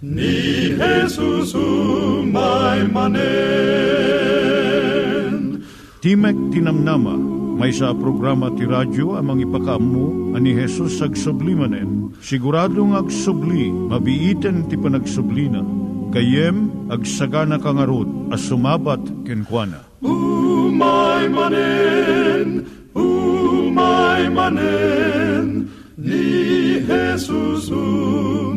ni Jesus umay manen Timek Tinamnama, may sa programa ti radyo amang ipakaammo ani Jesus ag sublimanen. Siguradong ag subli, mabiiten ti panagsublina. Kayem ag sagana kangarot as sumabat kenkwana. umay manen umay manen ni Jesus umay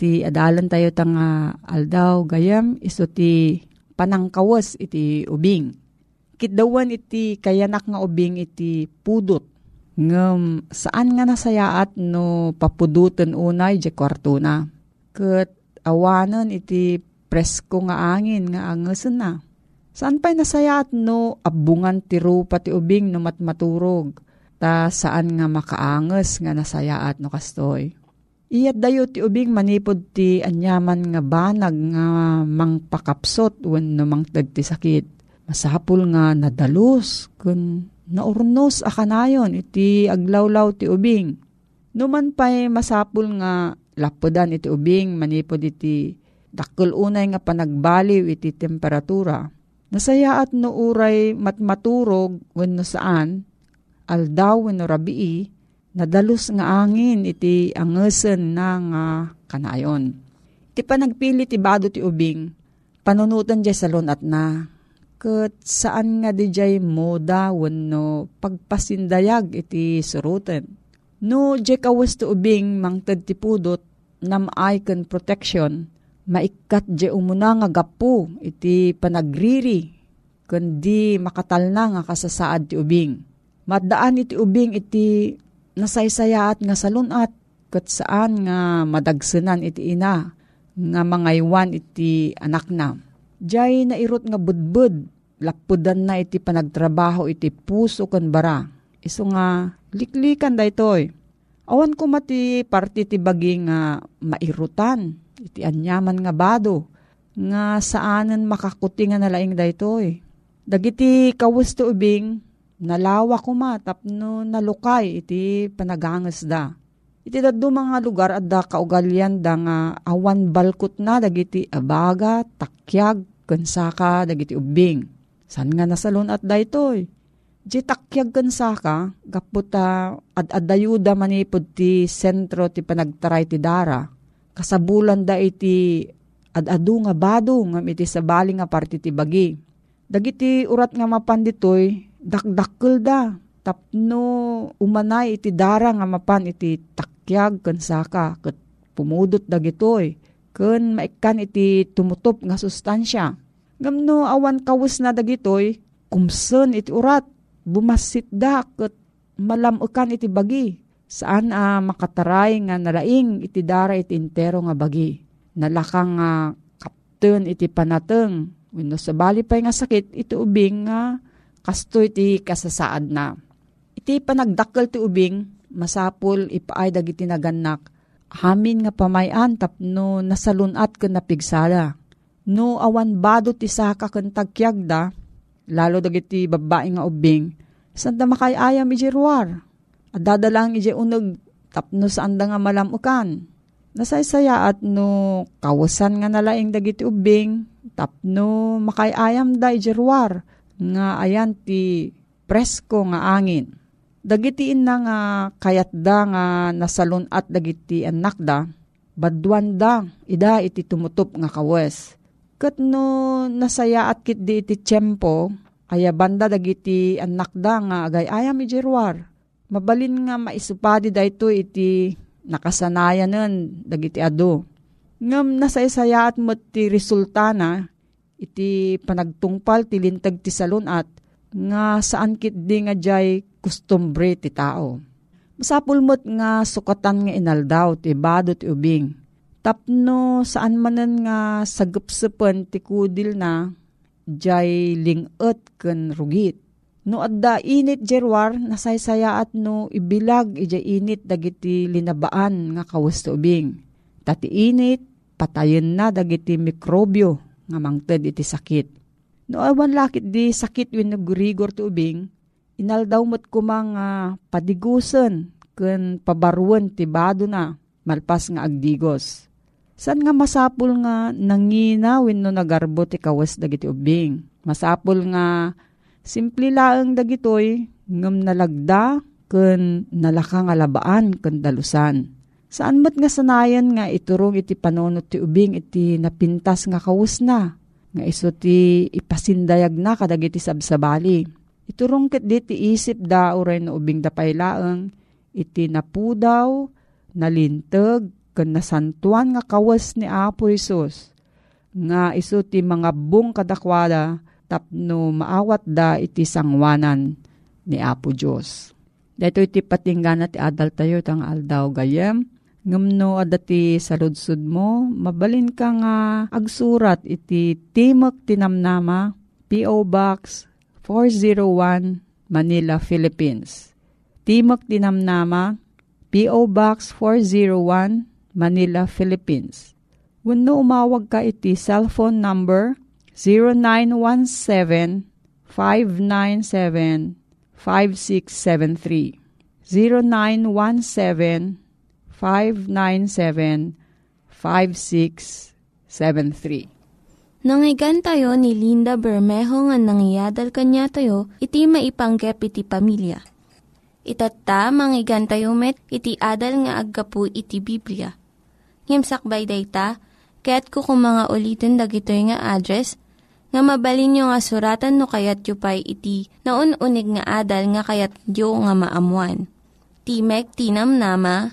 ti adalan tayo tanga aldaw gayam iso ti panangkawas iti ubing. Kitdawan iti kayanak nga ubing iti pudot. Ngam saan nga nasayaat no papudutan unay di kwarto na. Kat awanan iti presko nga angin nga angasan na. Saan pa'y nasayaat no abungan ti rupa ti ubing no matmaturog. Ta saan nga makaangas nga nasayaat no kastoy Iyat dayo ti ubing manipod ti anyaman nga banag nga mangpakapsot when no mangtag ti sakit. Masapul nga nadalus kun naurnos akanayon iti aglawlaw ti ubing. Numan pa'y masapul nga lapodan iti ubing manipod iti dakkel unay nga panagbaliw iti temperatura. Nasayaat no uray matmaturog when no saan, aldaw when no rabii, Nadalus nga angin iti angesen na nga kanayon. Iti panagpili ti bado ti ubing, panunutan jay salon at na. Kat saan nga di jay moda wano pagpasindayag iti suruten. No jay kawas ti ubing mangtad ti pudot nam icon protection, maikat jay umuna nga gapu iti panagriri kundi makatalna nga kasasaad ti ubing. Madaan iti ubing iti nasaysayaat nga salunat kat saan nga madagsenan iti ina nga mangaywan iti anak na. Diyay nairot nga budbud, lapudan na iti panagtrabaho iti puso kan bara. Iso nga liklikan da itoy. Awan ko mati parti ti bagi nga mairutan, iti anyaman nga bado, nga saanan makakuti nga nalaing da itoy. Dagiti kawus to ubing, nalawa ko matap no nalukay iti panagangas da. Iti daddo mga lugar at da kaugalyan da nga awan balkot na dagiti abaga, takyag, kansaka, dagiti ubing. San nga nasalon at da itoy? Di takyag kansaka, kaputa ad adayuda manipod ti sentro ti panagtaray ti dara. Kasabulan da iti ad-adu nga bado nga iti sabali nga parti ti bagi. Dagiti urat nga mapanditoy, dakdakkel da. Tapno umanay iti dara nga mapan iti takyag kan saka kat pumudot dagitoy. Kun maikan iti tumutop nga sustansya. Gamno awan kawus na dagitoy, kumsen iti urat, bumasit da kat malamukan iti bagi. Saan a uh, makataray nga nalaing iti dara iti intero nga bagi. Nalakang nga uh, kapten iti panateng. Wino sa bali pa nga sakit, iti ubing nga uh, Kasto iti kasasaad na. Iti panagdakkel ti ubing, masapul ipaay dagiti naganak. Hamin nga pamayan tapno nasalunat ken napigsala. No awan bado ti saka ken tagkyagda, lalo dagiti babae nga ubing, sanda makayayam iji ruwar. At dadalang iji uneg tapno saan da nga malamukan. Nasaysaya at no kawasan nga nalaing dagiti ubing, tapno makayayam da iji ruwar nga ayan ti presko nga angin. Dagitiin na nga kayat da nga nasalun at dagiti anak da, badwan da, ida iti tumutop nga kawes. Kat no nasaya at kit di iti tiyempo, aya banda dagiti anak da nga agay ayam ijirwar. Mabalin nga maisupadi da ito iti nakasanayanan dagiti ado. Ngam nasaya at mo ti resulta na, iti panagtungpal ti lintag ti salon at nga saan kit di nga jay kustombre ti tao. Masapul mo't nga sukatan nga inaldaw ti bado ti ubing. Tapno saan manen nga sagupsupan ti kudil na jay lingot ken rugit. No adda init jerwar nasaysaya at no ibilag ija init dagiti linabaan nga kawas ubing. Tati init patayen na dagiti mikrobyo nga mangted iti sakit. No awan lakit di sakit win nagurigor ti ubing, inaldaw mo't kumang uh, padigusen ken pabaruan ti bado na malpas nga agdigos. San nga masapul nga nangina wenno nagarbo ti kawas dagiti ubing. Masapul nga simple laeng dagitoy ngem nalagda ken nalaka nga labaan ken dalusan. Saan mat nga sanayan nga iturong iti panunot ti ubing iti napintas nga kawas na. Nga iso ti ipasindayag na kadagiti sabsabali. Iturong ket di ti isip da uray na ubing da paylaeng iti napudaw, nalintag, ken nasantuan nga kawas ni Apo Isus. Nga iso ti mga bung kadakwada tapno maawat da iti sangwanan ni Apo Diyos. Dito iti patinggana ti adal tayo tang aldaw gayem. Ngamno adati sa ludsud mo, mabalin ka nga agsurat iti Timok Tinamnama, P.O. Box 401, Manila, Philippines. Timok Tinamnama, P.O. Box 401, Manila, Philippines. Wano umawag ka iti cellphone number 0917-597-5673. 0917-597-5673. Nangyigan tayo ni Linda Bermejo nga nangyadal kanya tayo, iti maipanggep iti pamilya. Itatta, manggigan tayo met, iti adal nga aggapu iti Biblia. Ngimsakbay dayta, kaya't kukumanga ulitin dagito nga address, nga mabalin nga suratan no kayat yu pa'y iti na unig nga adal nga kayat yu nga maamuan. Timek Tinam Nama,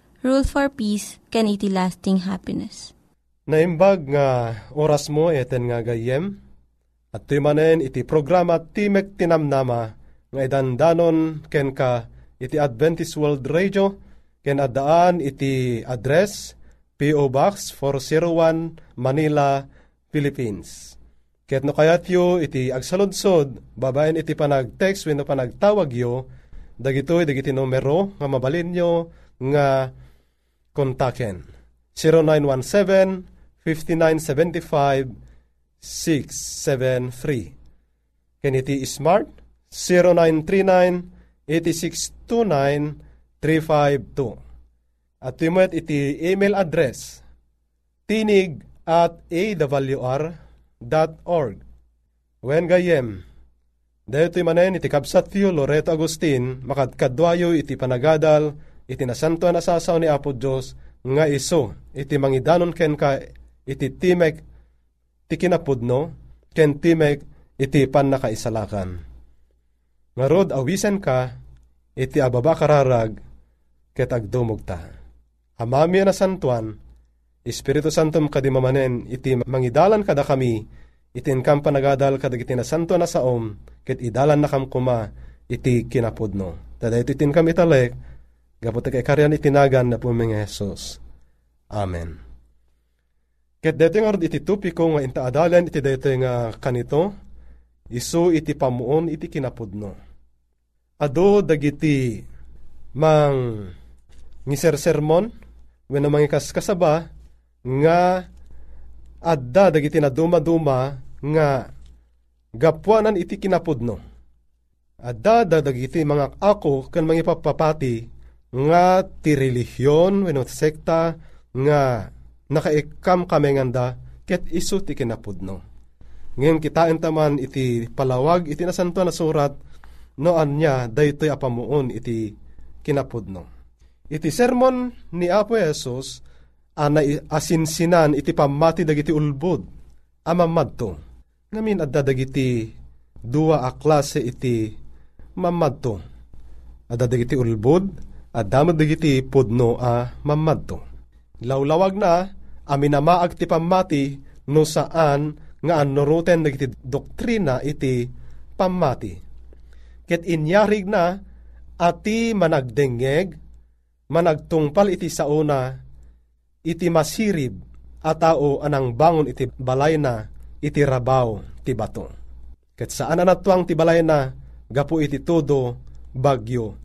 Rule for Peace, can iti lasting happiness. Naimbag nga oras mo eten nga gayem, at manen iti programa Timek Tinamnama nga idandanon ken ka iti Adventist World Radio ken addaan iti address P.O. Box 401 Manila, Philippines. Ket no kayat yo iti agsaludsod, babaen iti panag-text wenno panagtawag yo, dagitoy dagiti numero nga mabalin nyo nga kontaken. 0917 5975 673. Ken iti smart 0939-8629-352. At timet iti email address tinig at awr.org. When gayem, dahito manen iti kabsat yu Loreto Agustin, makadkadwayo iti panagadal, iti nasanto na sasaw ni Apo Diyos, nga iso, iti mangidanon ken ka, iti timek, ti kinapudno, ken timek, iti pan nakaisalakan. Nga rod awisen ka, iti ababa kararag, ket agdumog ta. Amami na santuan, Espiritu Santo kadimamanen, iti mangidalan kada kami, itin kam panagadal kadag iti na santo na saom, ket idalan na kam kuma, iti kinapudno. Tada iti tin kam italek, gapot kay karyan itinagan na puming Jesus. Amen. Ket dito nga iti tupiko nga intaadalan iti dito nga kanito, isu iti pamuon iti kinapudno. Ado dagiti mang ngiser sermon, when mangikas kasaba, nga adda dagiti na duma-duma nga gapuanan iti kinapudno. Adda da dagiti mga ako kan mga papapati nga ti relihiyon wenno sekta nga nakaikam kamenganda ket isu ti kinapudno. Ngayon kitain taman iti palawag iti nasanto na surat no anya daytoy apamuon iti kinapudno. Iti sermon ni Apo Jesus ana asinsinan iti pamati dagiti ulbod amamadto ngamin adda dagiti dua a klase iti mamadto adda dagiti ulbod adda dagiti pudno a mamadto lawlawag na amin amaag ti pamati no saan nga anuruten dagiti doktrina iti pamati ket inyarig na ati managdengeg managtungpal iti sauna iti masirib a tao anang bangon iti balay na iti rabaw ti bato. Ket saan na natuang ti balay na gapu iti todo bagyo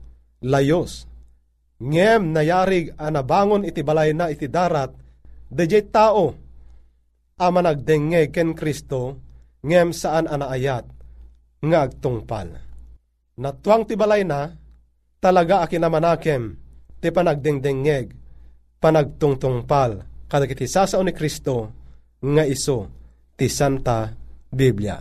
layos. Ngem nayarig anabangon iti balay na iti darat dejay tao ama nagdengeg ken Kristo ngem saan anaayat nga agtungpal. Natuang ti balay na talaga akin namanakem ti panagdengdengeg panagtungtungpal kadagiti sasao ni Kristo nga iso ti Santa Biblia.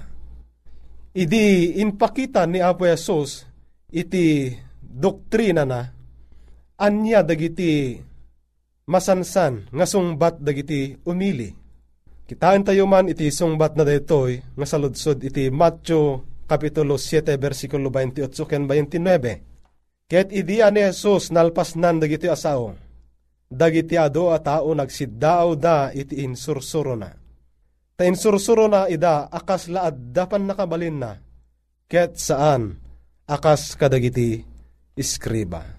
Idi inpakita ni Apo Yesus iti doktrina na anya dagiti masansan nga sungbat dagiti umili. Kitaan tayo man iti sungbat na daytoy nga saludsod iti Matthew Kapitulo 7 versikulo 28 ken 29. Ket idi ni Jesus nalpasnan dagiti asao. Dagiti ado a tao nagsiddaaw da iti insursuro na. Ta insursuro na ida akas laad dapan nakabalin na. Ket saan akas kadagiti iskriba.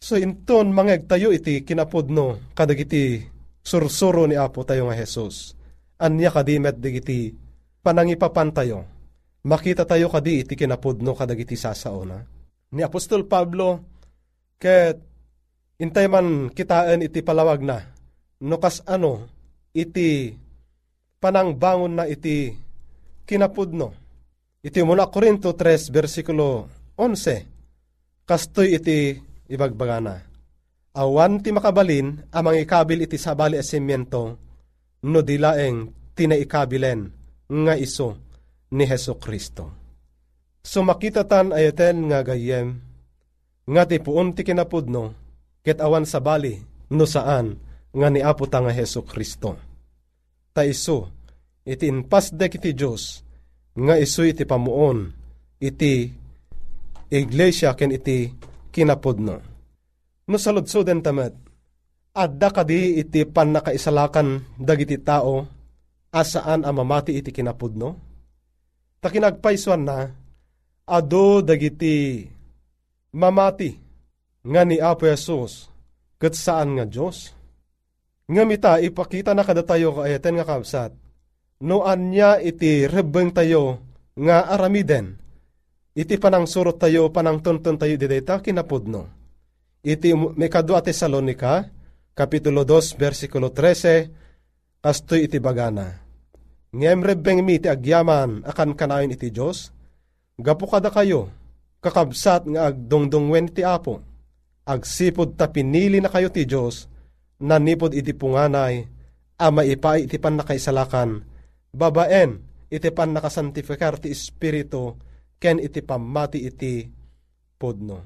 So inton mangeg tayo iti kinapudno kadagiti sursuro ni Apo tayo nga Jesus. Anya kadimet digiti panangipapan tayo. Makita tayo kadi iti kinapudno kadagiti sasao na. Ni Apostol Pablo ket intay man kitaan iti palawag na no kas ano iti panangbangon na iti kinapudno. Iti mula Korinto 3 versikulo 11 kastoy iti ibagbagana. Awan ti makabalin amang ikabil iti sabali asimyento no dilaeng tinaikabilen nga iso ni Heso Kristo. So makita tan ayaten nga gayem nga ti puon ti kinapudno ket awan sa bali no saan nga ni Apo ta nga Heso Kristo. Ta iso iti inpasdek iti Diyos nga iso iti pamuon iti iglesia ken iti kinapudno. No saludsuden tamet, adda kadi iti pan nakaisalakan dagiti tao asaan a mamati iti kinapudno? Ta kinagpaiswan na, ado dagiti mamati nga ni Apo Yesus ket saan nga Dios nga mita ipakita na kada tayo kaayaten nga kabsat no anya iti rebeng tayo nga aramiden iti panang surot tayo panang tuntun tayo dideta kinapudno. Iti Mekado ati Salonika kapitulo 2 versikulo 13 kastoy iti bagana. Ngem rebeng mi iti agyaman akan kanayon iti Dios gapu kada kayo kakabsat nga agdongdongwen ti apo. Agsipod ta pinili na kayo ti Dios nanipod iti punganay ama ipay iti pan nakaisalakan babaen iti pan nakasantifikar ti espiritu ken iti pamati iti podno.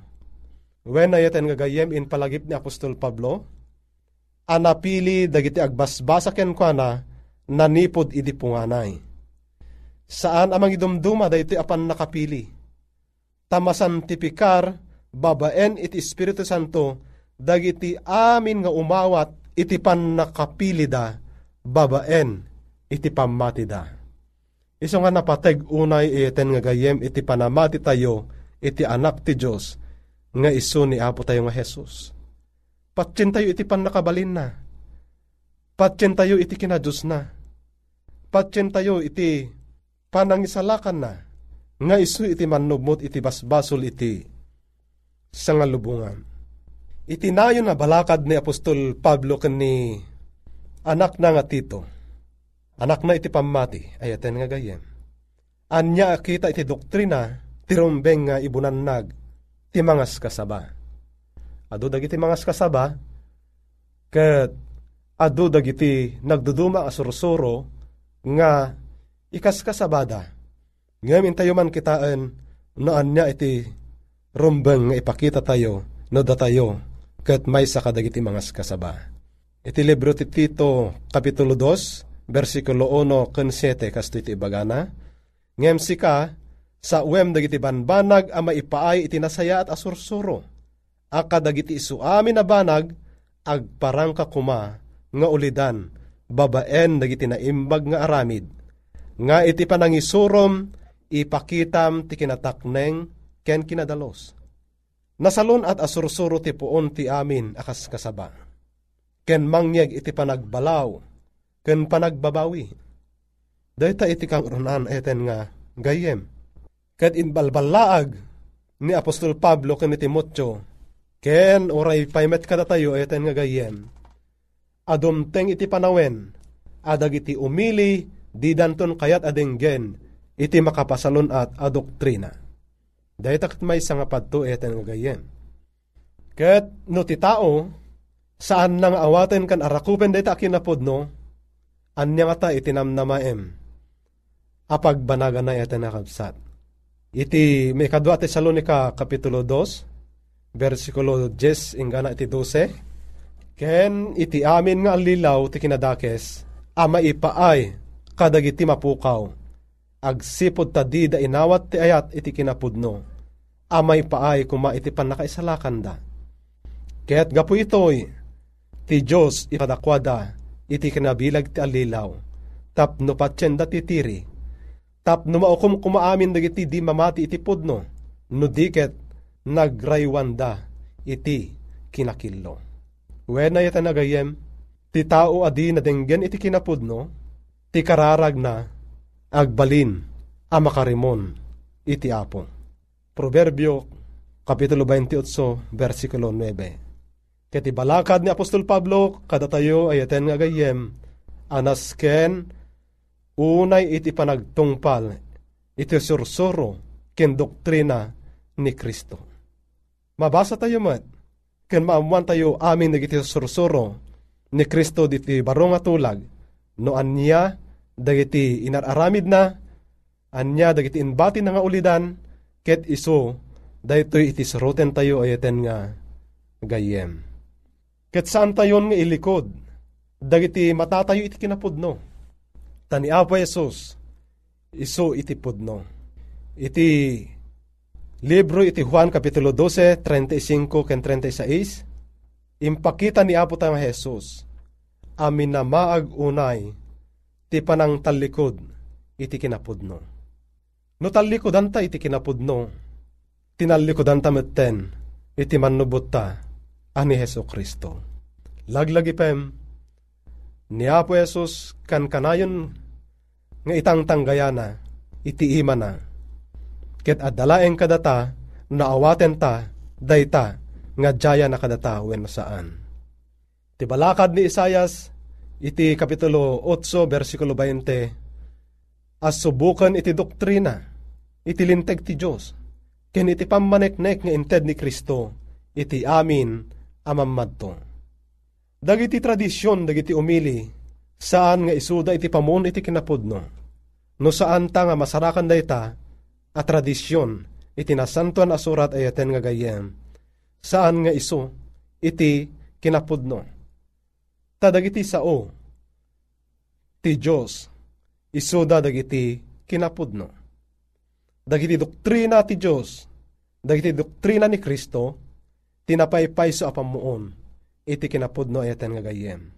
When ayaten nga gayem in palagip ni Apostol Pablo, anapili dagiti agbasbasa ken kwa nanipod iti punganay. Saan amang idumduma daytoy apan nakapili? Tamasan tipikar babaen iti Espiritu Santo dagiti amin nga umawat iti pan nakapili da babaen iti pamati da. Iso nga napateg unay iten nga gayem iti panamati tayo iti anak ti Diyos nga iso ni Apo tayo nga Jesus. Patsin tayo iti pan nakabalin na. Patsin tayo iti kinadus na. Patsin tayo iti panangisalakan na. Nga iso iti manubmot iti basbasol iti sa nga lubungan. Itinayo na balakad ni Apostol Pablo kani anak na nga Tito Anak na iti pamati, ayaten nga gayem. Anya kita iti doktrina, tirumbeng nga ibunannag, ti mangas kasaba. Ado dagiti mangas kasaba, ket ado dagiti nagduduma asursuro, nga ikas kasabada. Ngayon tayo man kitaan, no anya iti rumbeng nga ipakita tayo, no datayo, ket may sa kadagiti mangas kasaba. Iti libro ti Tito, Kapitulo 2, versikulo 1 ken 7 kasto iti bagana. Ngem sika, sa uwem dagiti banbanag a maipaay iti nasaya at asursuro. Aka dagiti isu amin na banag, agparang ka kuma, nga ulidan, babaen dagiti naimbag nga aramid. Nga iti panangisurom, ipakitam ti kinatakneng ken kinadalos. Nasalon at asursuro ti puon ti amin akas kasaba. Ken mangyeg iti panagbalaw, ken panagbabawi. Dayta iti kang runan eten nga gayem. Ket inbalbalaag ni Apostol Pablo ken ni Timotyo ken oray paymet kada tayo eten nga gayem. Adumteng iti panawen adag iti umili di danton kayat adenggen iti makapasalon at adoktrina. Dahil takit may nga padto eten nga gayem. Ket no ti tao, saan nang awaten kan arakupen dayta kinapod no, anya nga ta itinamnamaem. Apag banaga na eten nakabsat. Iti may kadwa ti Salonika Kapitulo 2, versikulo 10 ingana iti 12, ken iti amin nga alilaw ti kinadakes, ama ipaay kadag iti mapukaw, agsipod ta di da inawat ti ayat iti kinapudno, amay paay kuma iti panakaisalakan da. Kaya't gapo itoy, ti Diyos ipadakwada, iti kinabilag ti alilaw, tap no patsyenda ti tiri, tap no maukum kumaamin dagiti di mamati iti pudno, no diket nagraywanda iti kinakillo. Wena yata nagayem, ti tao adi na denggen iti kinapudno, ti kararag na agbalin a makarimon iti apo. Proverbio Kapitulo 28, versikulo 9. Ket balakad ni Apostol Pablo, kada tayo ay aten nga gayem, anas ken, unay iti panagtungpal, iti sursuro, ken doktrina ni Kristo. Mabasa tayo mat, ken maamuan tayo amin nagiti sursuro, ni Kristo diti barong tulag, no anya, dagiti inararamid na, anya dagiti inbati na nga ulidan, ket iso, daytoy iti suruten tayo ayaten nga gayem. Ket saan tayon nga ilikod? Dagiti matatayo iti kinapudno. Tani Apo Jesus, iso iti pudno. Iti libro iti Juan Kapitulo 12, 35 ken 36, impakita ni Apo tayo Jesus, amin na maag unay, ti panang talikod iti kinapudno. No talikodan ta iti kinapudno, tinalikodan ta metten, iti manubot ani Heso Kristo. Laglagi pem, ni Apo Jesus kan kanayon nga itang tanggayana, iti ima na. Ket adalaeng kadata, naawaten ta, dayta, nga jaya na kadata wen saan. Ti balakad ni Isayas, iti kapitulo 8, versikulo 20, as subukan iti doktrina, iti linteg ti Diyos, ken iti pamaneknek nga inted ni Kristo, iti amin amammadto. Dagiti tradisyon, dagiti umili, saan nga isuda iti pamun iti kinapudno. No saan ta nga masarakan dayta, a tradisyon, iti nasantuan asurat ayaten nga gayem. Saan nga iso, iti kinapudno. Tadagiti sao, ti Diyos, isuda dagiti kinapudno. Dagiti doktrina ti Diyos, dagiti doktrina ni Kristo, tinapaypay sa apamuon, iti kinapudno ayaten nga gayem.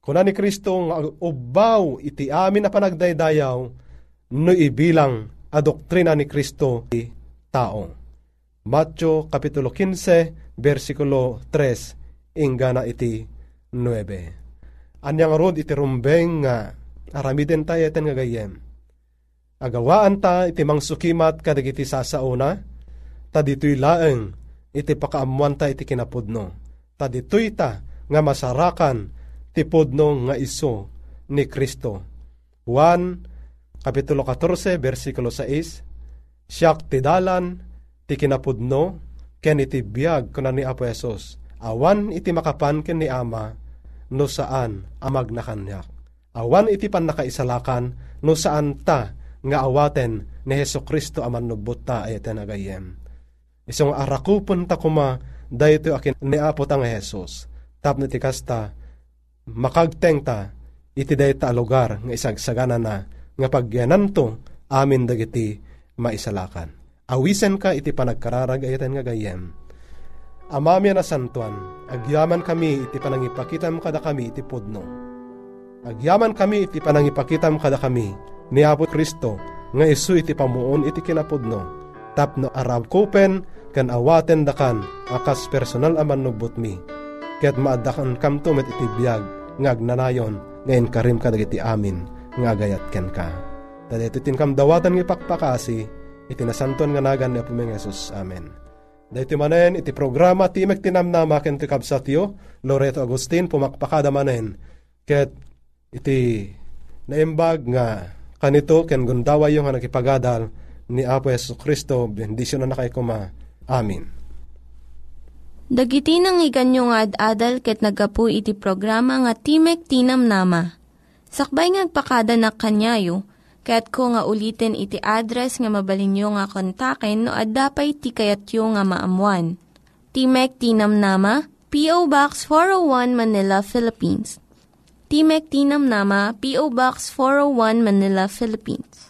Kuna ni Kristo nga ubaw iti amin na panagdaydayaw, no ibilang a doktrina ni Kristo iti tao. Matyo Kapitulo 15, versikulo 3, ingana iti 9. Anyang rod iti rumbeng nga aramiden tayo iten nga gayem. Agawaan ta iti mangsukimat kadagiti sasauna, ta dito'y laeng iti pakaamuan ta iti kinapudno. Ta ditoy ta nga masarakan ti pudno nga iso ni Kristo. Juan Kapitulo 14, versikulo 6, Siyak ti dalan, ti kinapudno, ken iti biyag kuna ni Apo Esos. Awan iti makapan ken ni Ama, no saan amag na kanyak. Awan iti pan nakaisalakan, no saan ta nga awaten ni Heso Kristo aman nubot ta ayaten agayem Isang arakupon ta kuma, dahito akin ni Apo tang Jesus. Tap na tikasta, makagteng ta, iti dayta lugar nga isagsagana na, nga pagyanan to, amin dagiti maisalakan. Awisen ka iti panagkararag ayatan nga gayem. Amami na santuan, agyaman kami iti panangipakitam kada kami iti pudno. Agyaman kami iti panangipakitam kada kami ni Apo Kristo nga isu iti pamuon iti kinapudno. Tapno arab kupen kan awaten dakan akas personal aman nubot mi. Ket maadakan kam to met iti biyag ngagnanayon ngayon karim ka dagiti amin nga agayat ken ka. Tadi ito tinkam dawatan ng ipakpakasi, iti nasanton nga nagan ni Apumeng Jesus. Amen. Dahiti manen, iti programa Timek Tinamnama ken ti kabsatyo, Loreto Agustin, pumakpakada manen. Ket iti naimbag nga kanito ken gundaway yung nga nakipagadal ni Apo Yesu Kristo, bendisyon na nakay kuma. Amin. Dagiti nang iganyo nga ad-adal ket nagapu iti programa nga Timek Tinamnama. Sakbay ngagpakada na kanyayo, Kaya't ko nga ulitin iti address nga mabalinyo nga kontaken no ad-dapay tikayatyo nga maamuan. Timek Tinam Nama, P.O. Box 401 Manila, Philippines. Timek Tinam Nama, P.O. Box 401 Manila, Philippines.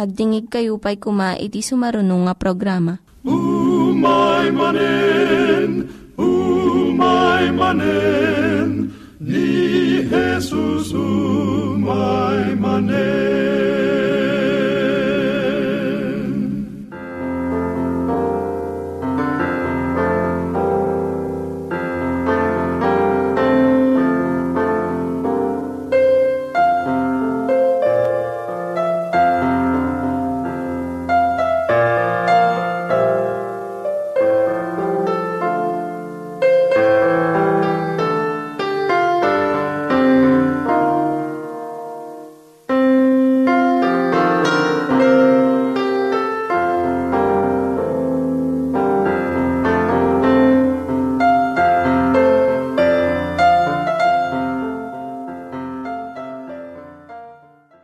Hagdingig kayo pa'y kuma iti sumarunong nga programa. Umay manen, umay manen.